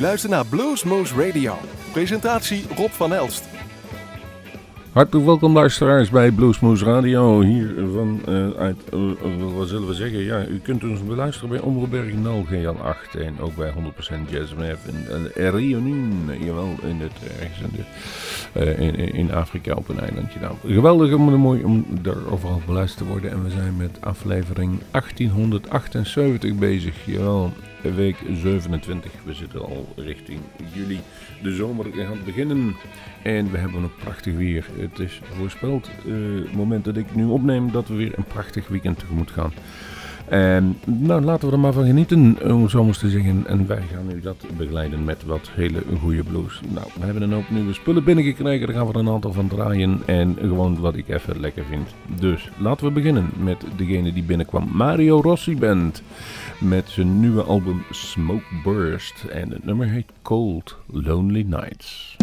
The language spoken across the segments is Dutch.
luistert naar Bluesmoose Radio. Presentatie Rob van Elst. Hartelijk welkom luisteraars bij Bluesmoose Radio. Hier van, uh, uit, uh, wat zullen we zeggen? Ja, u kunt ons beluisteren bij Omroepberg 0 GL8 en ook bij 100% Jazz MF in uh, Reunion, jawel, in het, ergens in, in, Afrika op een eilandje. Nou, geweldig om, mooi om daar overal beluisterd te worden. En we zijn met aflevering 1878 bezig, jawel week 27. We zitten al richting juli. De zomer gaat beginnen. En we hebben een prachtig weer. Het is voorspeld, uh, moment dat ik nu opneem, dat we weer een prachtig weekend tegemoet gaan. En nou, laten we er maar van genieten, om zo te zeggen. En wij gaan nu dat begeleiden met wat hele goede blues. Nou, we hebben een hoop nieuwe spullen binnengekregen. Daar gaan we er een aantal van draaien. En gewoon wat ik even lekker vind. Dus laten we beginnen met degene die binnenkwam. Mario Rossi Band. Met zijn nieuwe album Smoke Burst. En het nummer heet Cold Lonely Nights.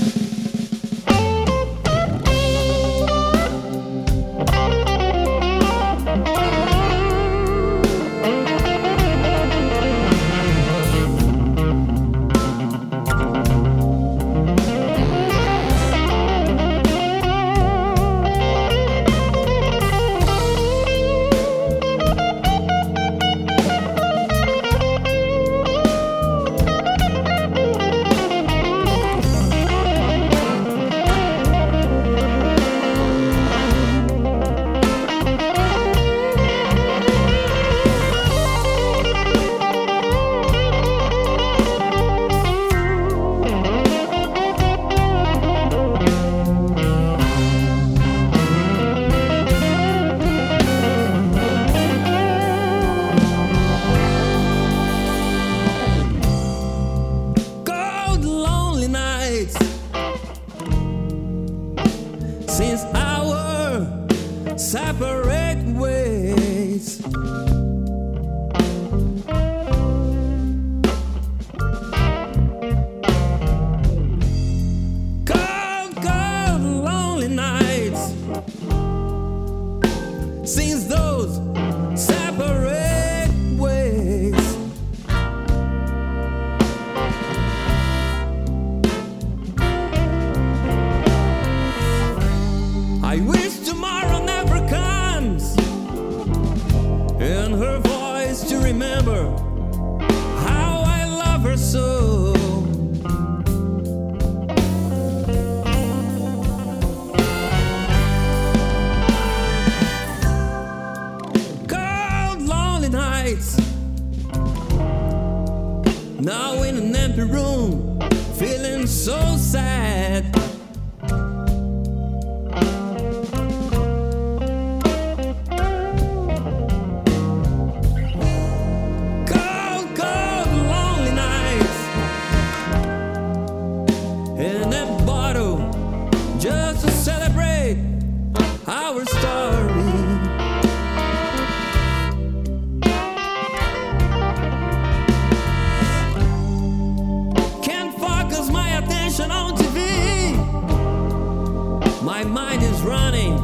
my mind is running,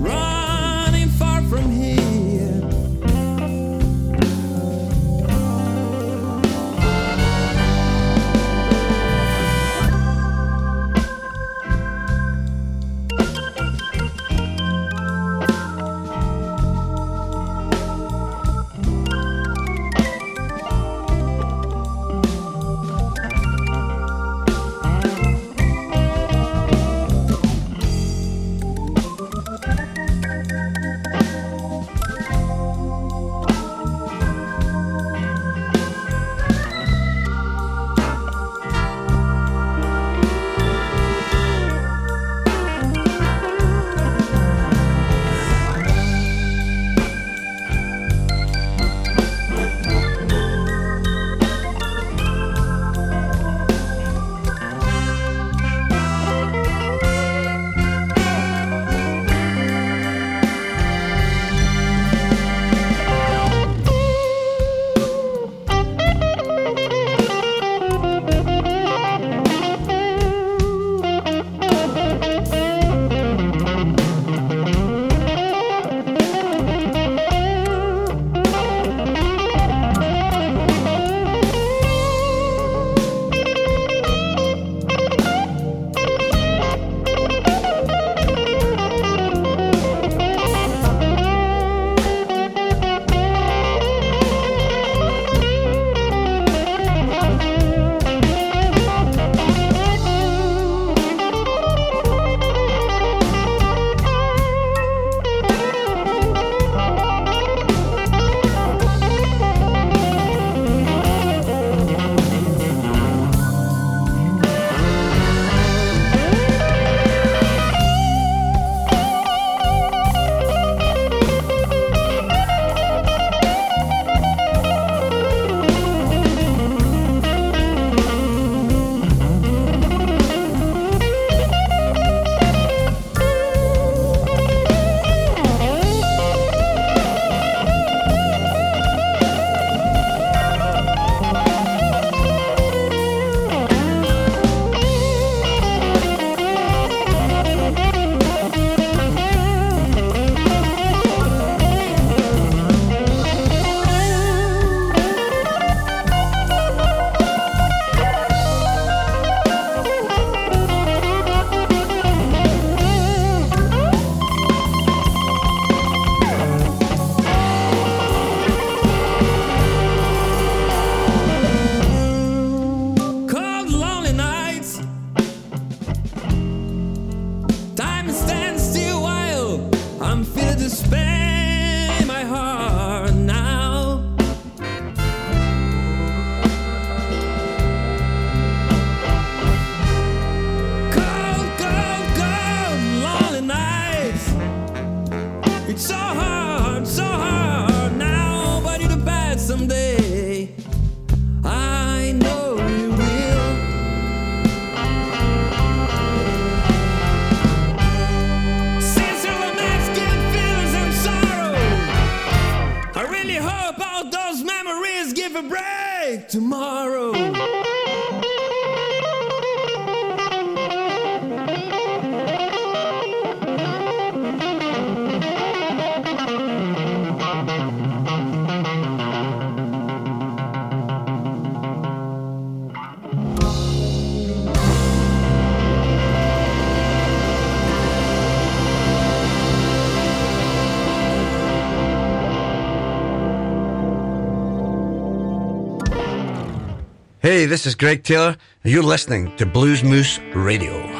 running far from here. give a break tomorrow. Hey, this is Greg Taylor, and you're listening to Blues Moose Radio.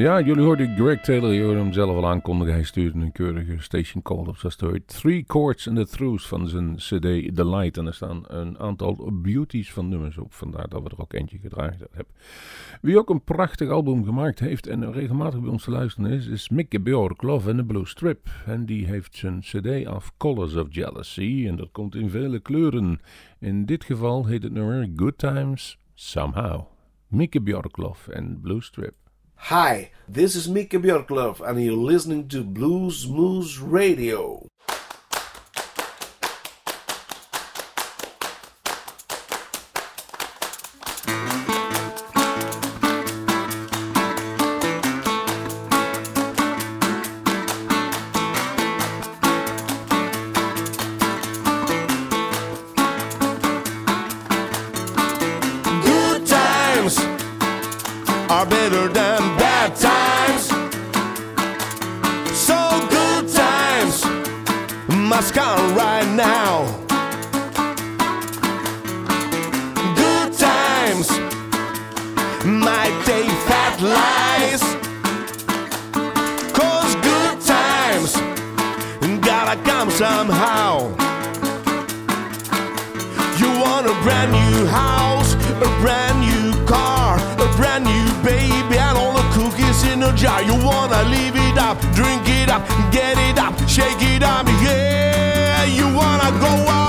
Ja, jullie hoorden Greg Taylor, je hoorde hem zelf al aankondigen. Hij stuurde een keurige station call op zijn story. Three Chords and the Throughs van zijn cd The Light. En er staan een aantal beauties van nummers op. Vandaar dat we er ook eentje gedraaid hebben. Wie ook een prachtig album gemaakt heeft en regelmatig bij ons te luisteren is, is Mickey Bjork, Love and the Blue Strip. En die heeft zijn cd af Colors of Jealousy. En dat komt in vele kleuren. In dit geval heet het nummer Good Times Somehow. Mickey Bjorklov and Blue Strip. Hi, this is Mika Björklöf and you're listening to Blues Moose Radio. Must come right now. Good times might take fat lies. Cause good times gotta come somehow. You want a brand new house, a brand new car, a brand new baby, and all the cookies in a jar. You wanna live it up, drink it up, get it up, shake it up, yeah. You wanna go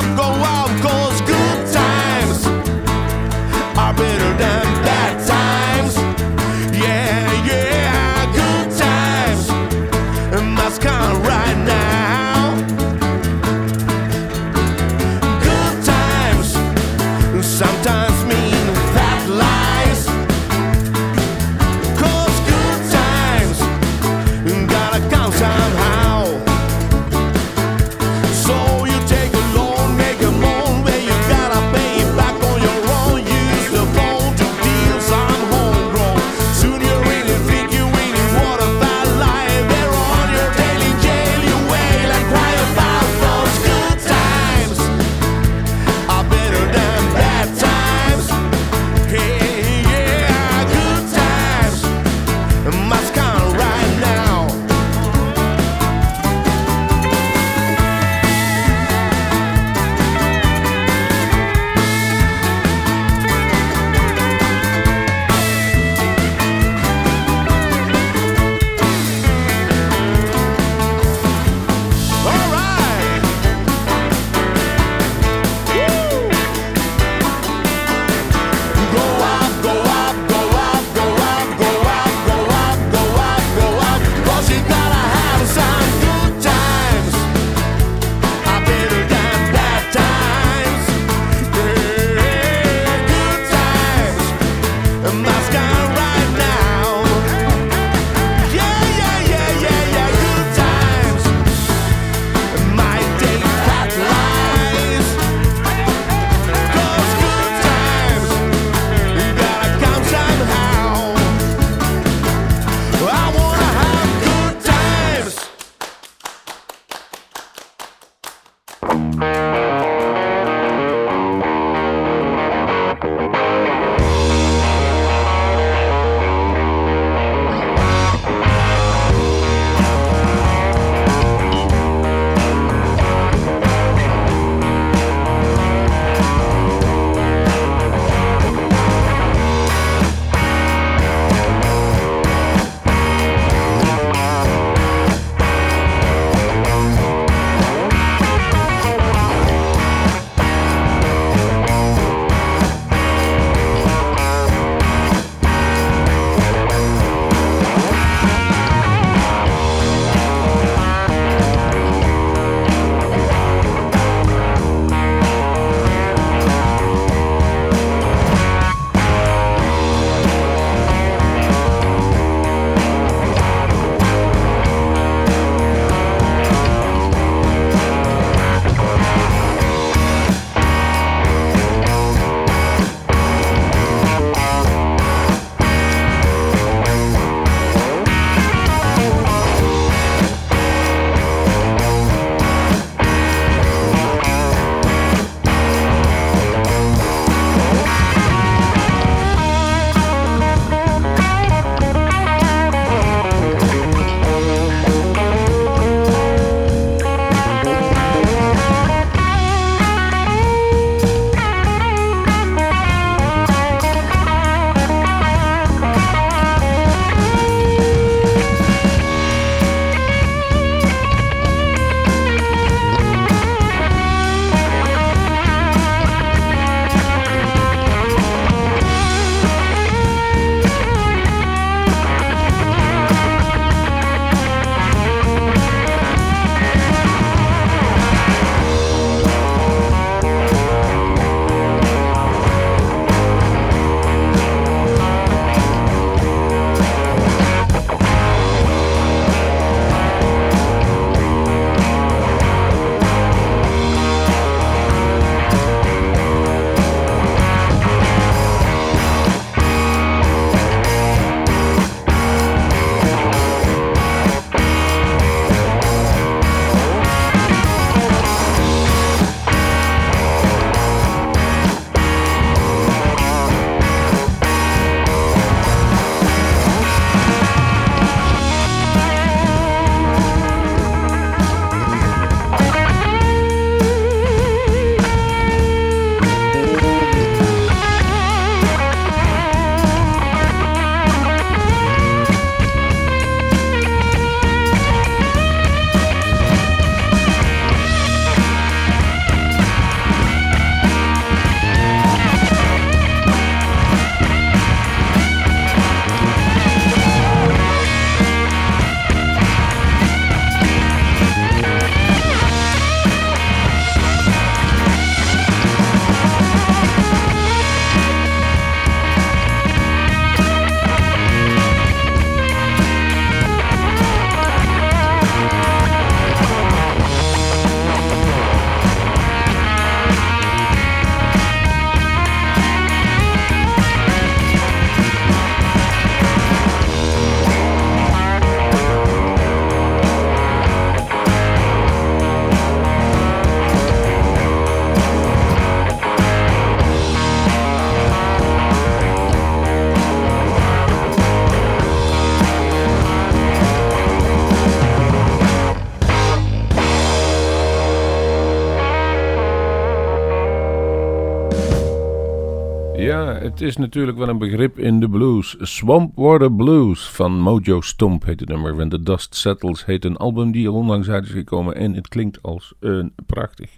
het is natuurlijk wel een begrip in de blues. Swamp Water Blues van Mojo Stomp heet het nummer. When the Dust Settles heet een album die er onlangs uit is gekomen. En het klinkt als een prachtig,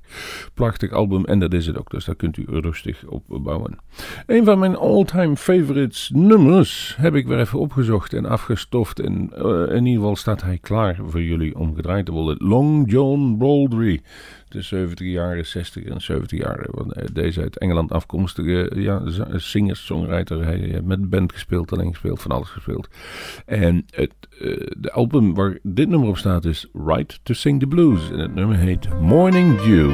prachtig album. En dat is het ook, dus daar kunt u rustig op bouwen. Een van mijn all-time favorites nummers heb ik weer even opgezocht en afgestoft. En eh, in ieder geval staat hij klaar voor jullie om gedraaid te worden. Long John Baldry de 70 jaren, 60 en 70 jaren. Want eh, deze uit Engeland afkomstige ja, z- singer, songwriter. Hij heeft met band gespeeld, alleen gespeeld, van alles gespeeld. En het, eh, de album waar dit nummer op staat is Right to Sing the Blues. En het nummer heet Morning Dew.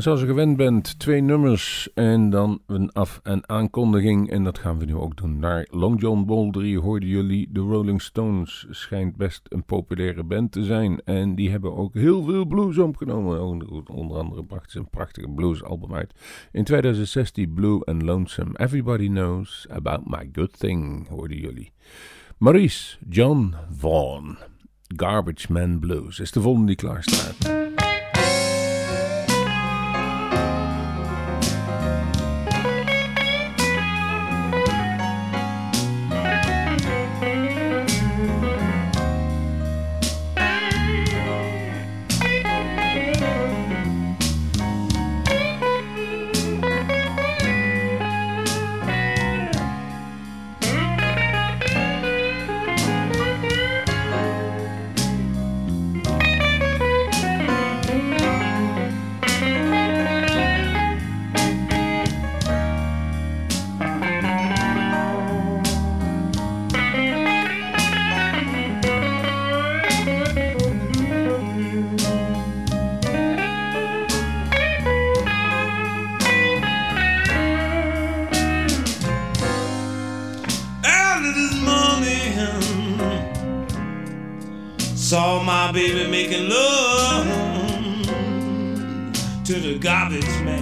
Zoals u gewend bent, twee nummers en dan een af- en aankondiging. En dat gaan we nu ook doen. Naar Long John Baldry hoorden jullie de Rolling Stones. Schijnt best een populaire band te zijn. En die hebben ook heel veel blues opgenomen. Onder onder andere brachten ze een prachtige bluesalbum uit. In 2016 Blue and Lonesome. Everybody Knows About My Good Thing hoorden jullie. Maurice John Vaughan. Garbage Man Blues is de volgende die klaar staat. Saw my baby making love to the garbage man.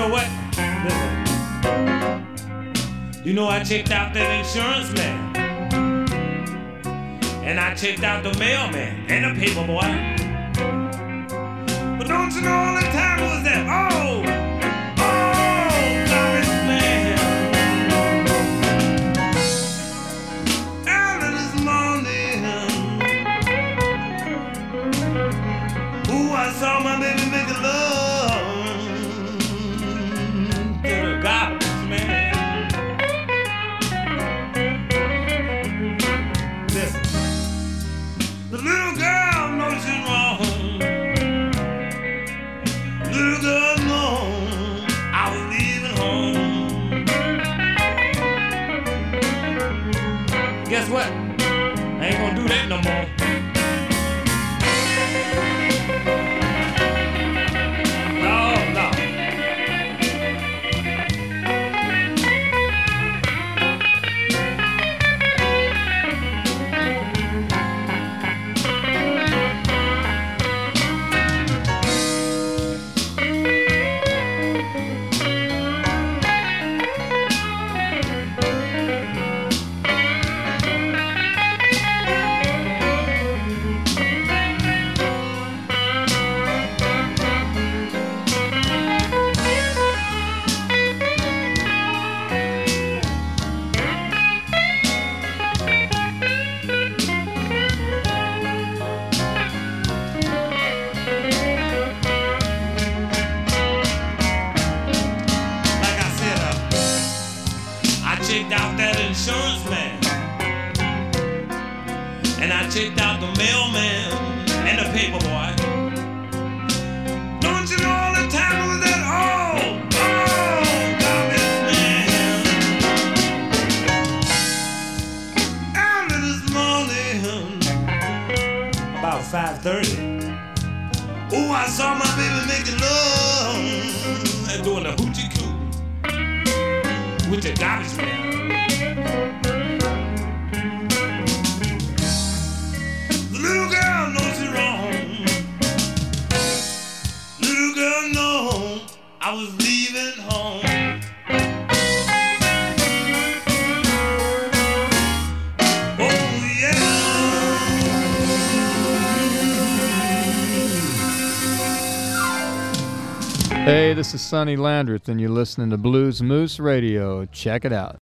Know what? Listen. You know I checked out that insurance man. And I checked out the mailman and the paper boy. But don't you know all the time was that? Oh! Oh, insurance man. And I checked out the mailman and the paper boy. Don't you know all the time was at home? Oh, oh this morning, about 5.30. Oh, I saw my baby making love and doing the hoochie with the damage man. Hey, this is Sonny Landreth, and you're listening to Blues Moose Radio. Check it out.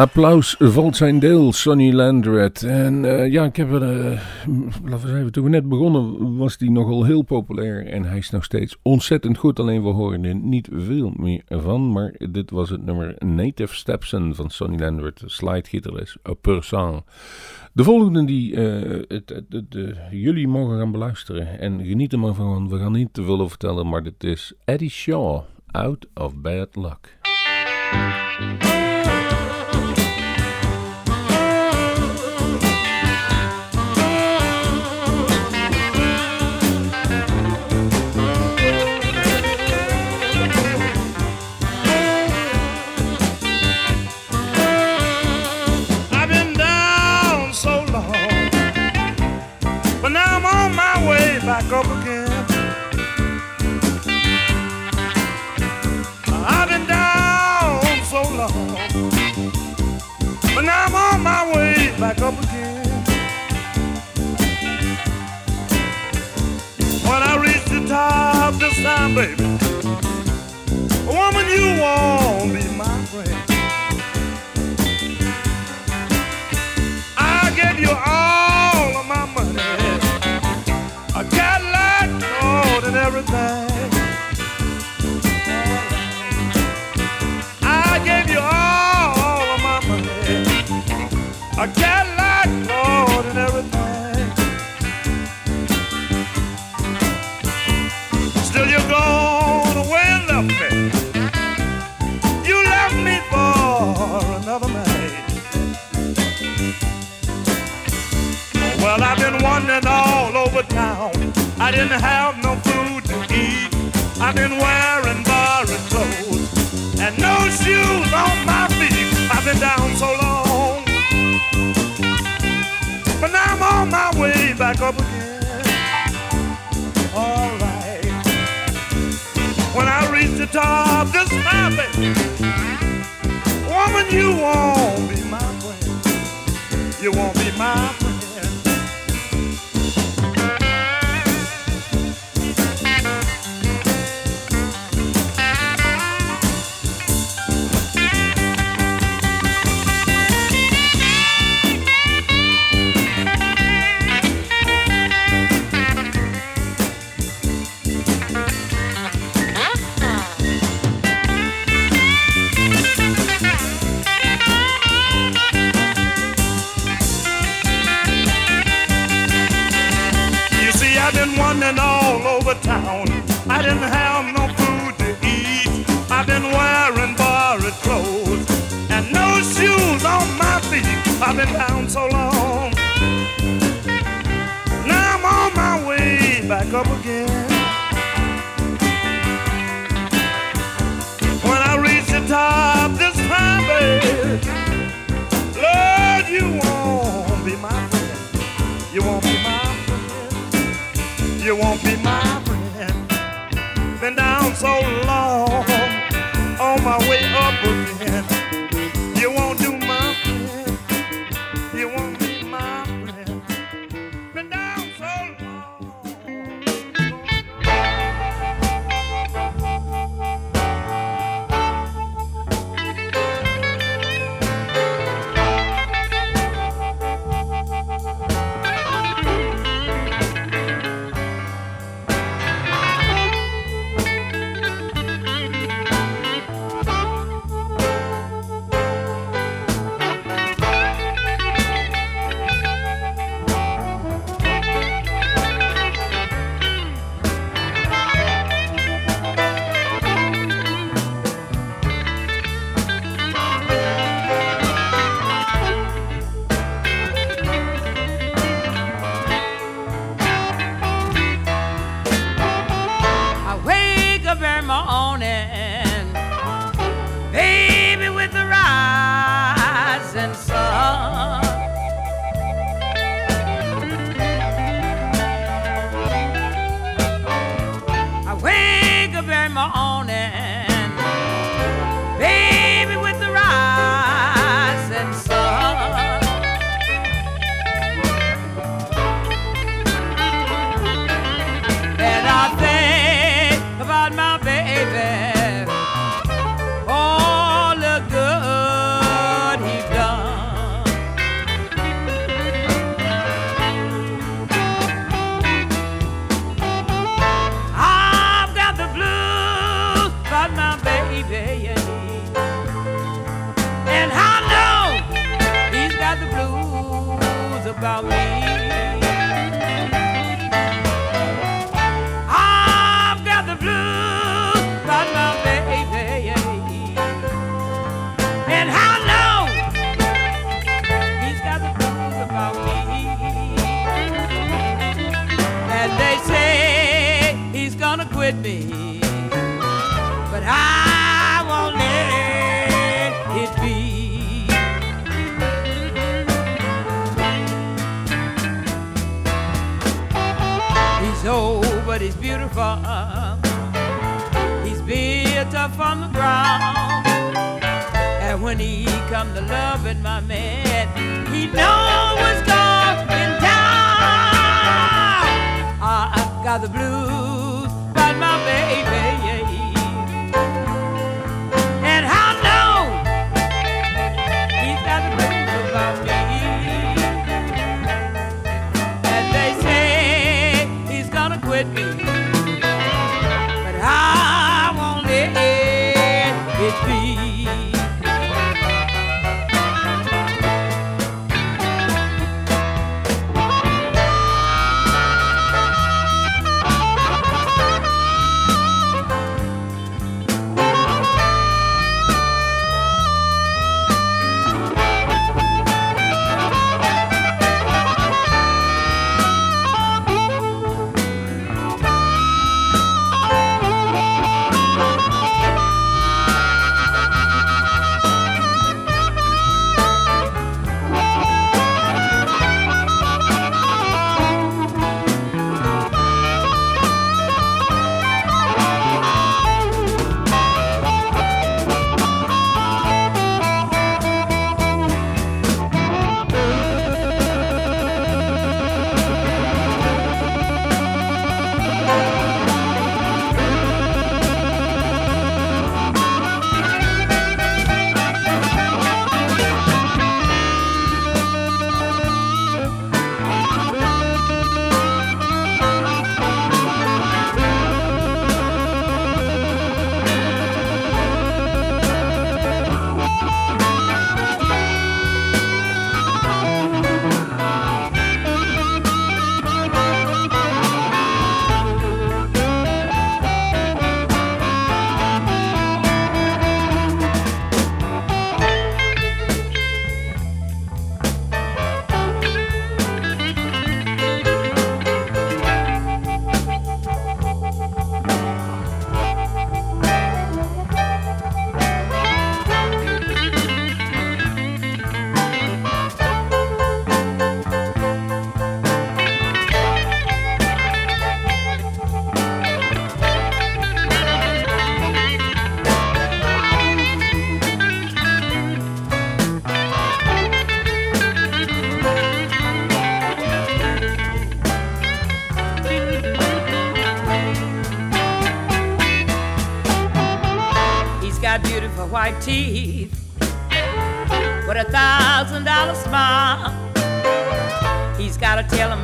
Applaus valt zijn deel, Sonny Landred. En eh, ja, ik heb er, eh, laten we zeggen, toen we net begonnen was die nogal heel populair. En hij is nog steeds ontzettend goed, alleen we horen er niet veel meer van. Maar dit was het nummer Native Stepson van Sonny Landred, slidegitarist, per sang. De volgende die eh, het, jullie mogen gaan beluisteren en genieten maar van, we gaan niet te veel over vertellen, maar dit is Eddie Shaw, Out of Bad Luck. Reach this time, baby, woman, you won't be my friend. I give you all of my money, a Cadillac, gold, and everything. I gave you all of my money, a Cadillac, I didn't have no food to eat. I've been wearing borrowed clothes and no shoes on my feet. I've been down so long. But now I'm on my way back up again. All right. When I reach the top, this time, baby. Woman, you won't be my friend. You won't be my I've been down so long. Now I'm on my way back up again. When I reach the top this time, babe, Lord, you won't be my friend. You won't be my friend. You won't be my friend. Been down so long,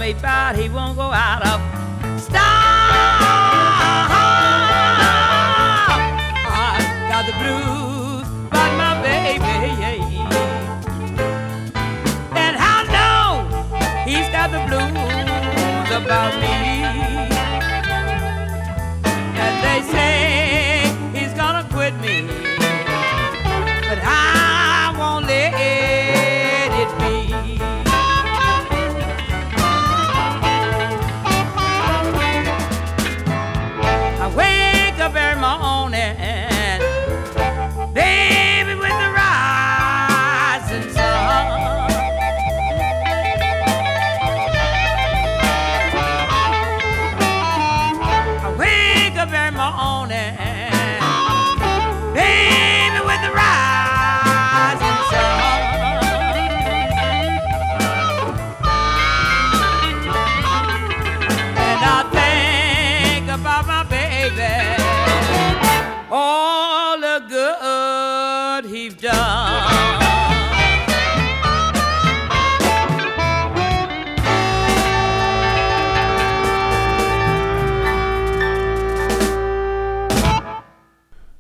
me bite, he won't go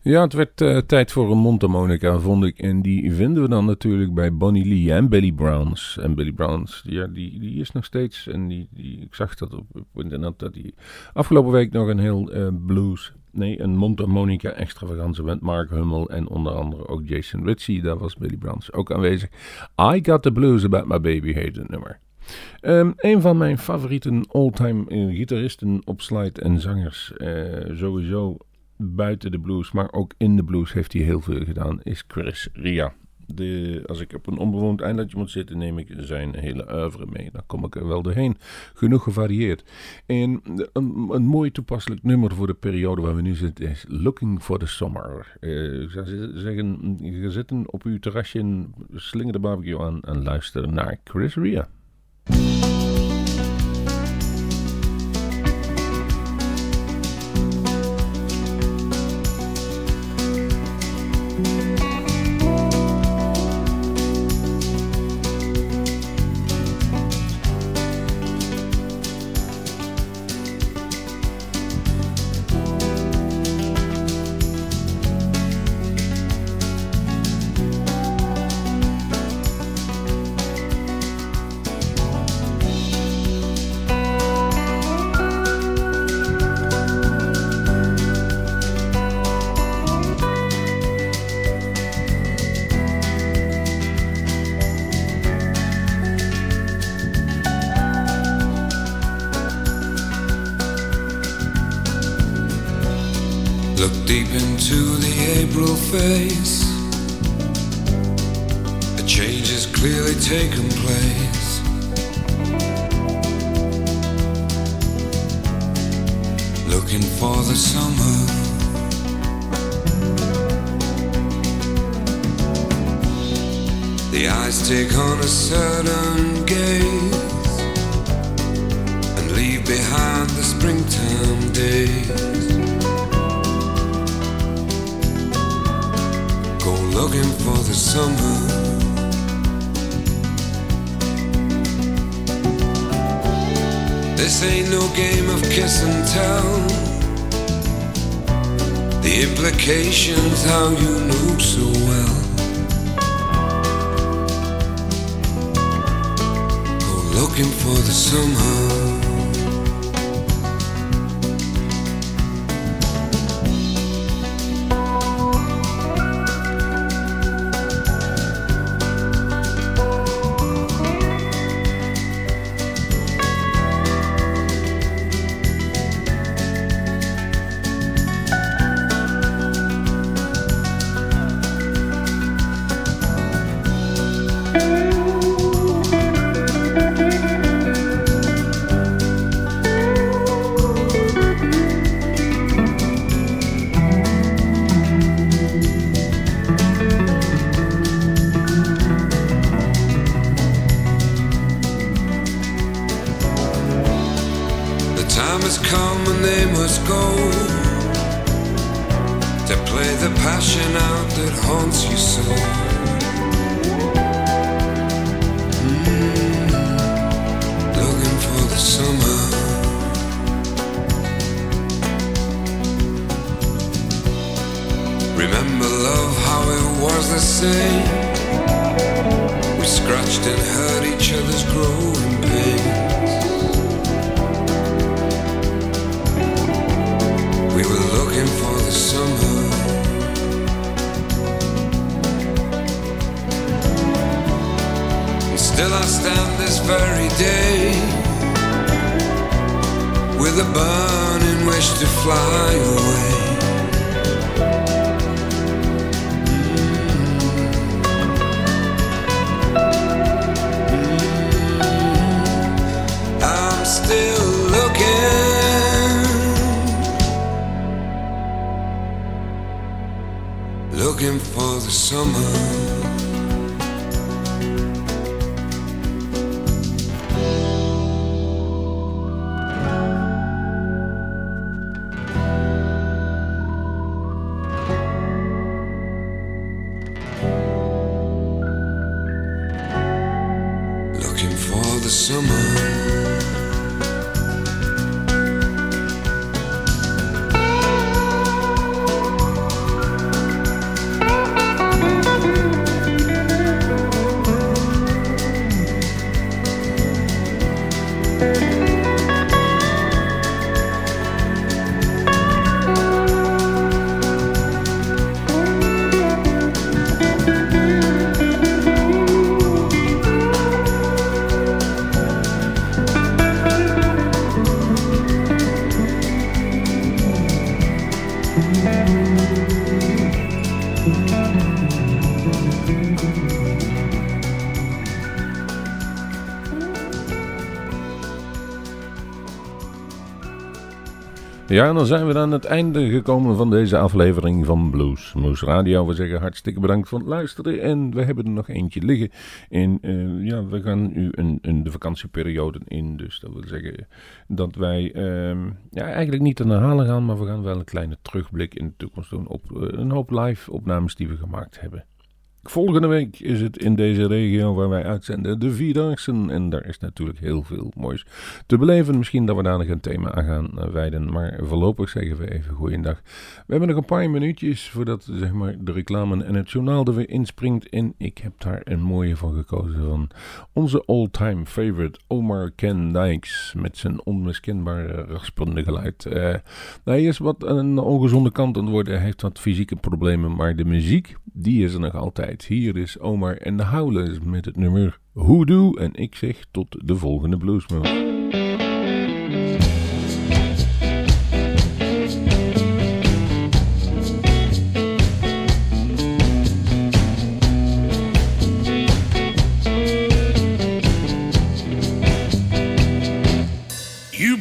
Ja, het werd eh, tijd voor een mondharmonica, vond ik. En die vinden we dan natuurlijk bij Bonnie Lee en Billy Browns. En Billy Browns, ja, die, die is nog steeds. En die, die, ik zag dat op, op internet dat hij afgelopen week nog een heel eh, blues. Nee, een mondharmonica extravaganza met Mark Hummel en onder andere ook Jason Ritchie. Daar was Billy Browns ook aanwezig. I Got the Blues About My Baby heet het nummer. Ehm, een van mijn favoriete all-time eh, gitaristen op slide en zangers, sowieso buiten de blues, maar ook in de blues heeft hij heel veel gedaan, is Chris Ria. De, als ik op een onbewoond eilandje moet zitten, neem ik zijn hele oeuvre mee. Dan kom ik er wel doorheen. Genoeg gevarieerd. En een, een mooi toepasselijk nummer voor de periode waar we nu zitten is Looking for the Summer. Eh, ik zou z- zeggen, je zitten op uw terrasje, slinger de barbecue aan en luister naar Chris Ria. Looking for the summer. The eyes take on a certain gaze and leave behind the springtime days. Go looking for the summer. This ain't no game of kiss and tell. The implications, how you knew so well. Go looking for the summer. Remember love, how it was the same. We scratched and hurt each other's growing pains. We were looking for the summer. And still I stand this very day with a burning wish to fly away. Still looking. looking for the summer. Ja, dan zijn we aan het einde gekomen van deze aflevering van Blues Moose Radio. We zeggen hartstikke bedankt voor het luisteren. En we hebben er nog eentje liggen. En eh, ja, we gaan nu de vakantieperiode in. Dus dat wil zeggen dat wij ehm, ja, eigenlijk niet te herhalen gaan. Maar we gaan wel een kleine terugblik in de toekomst doen op eh, een hoop live opnames die we gemaakt hebben. Volgende week is het in deze regio waar wij uitzenden de Vierdaagse. En daar is natuurlijk heel veel moois te beleven. Misschien dat we daar nog een thema aan gaan eh, wijden. Maar voorlopig zeggen we even goeiedag. We hebben nog een paar minuutjes voordat zeg maar, de reclame en het journaal er weer inspringt. En ik heb daar een mooie van gekozen van onze all-time favorite Omar Ken Dykes. Met zijn onmiskenbare raspende geluid. Uh, hij is wat de ongezonde kant aan het worden. Hij heeft wat fysieke problemen. Maar de muziek, die is er nog altijd. Hier is Omar en de Howlers met het nummer Hoodoo. En ik zeg tot de volgende Bluesmoose.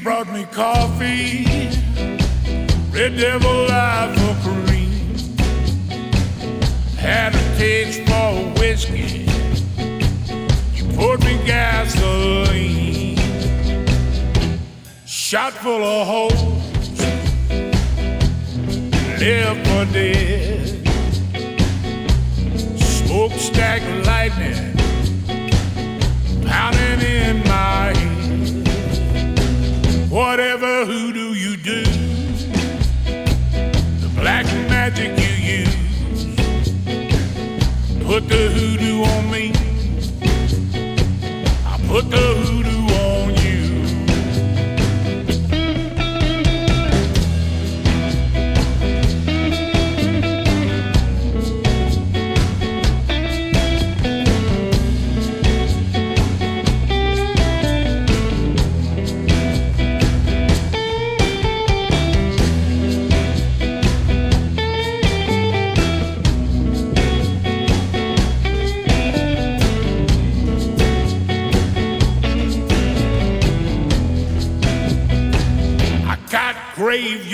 Brought me coffee, Red Devil Live for Kareem. Had whiskey. You poured me gasoline. Shot full of holes. Left for dead. Smokestack lightning. The hoodoo on me. I put the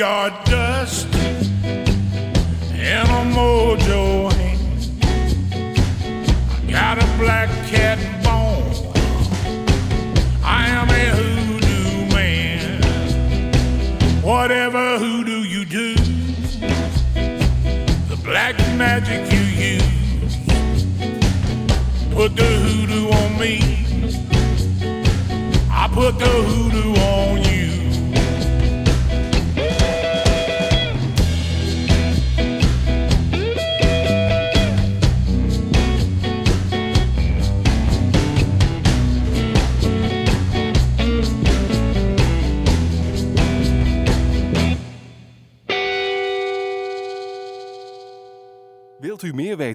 graveyard dust and a mojo hand. I got a black cat bone. I am a hoodoo man. Whatever hoodoo you do, the black magic you use, put the hoodoo on me. I put the hoodoo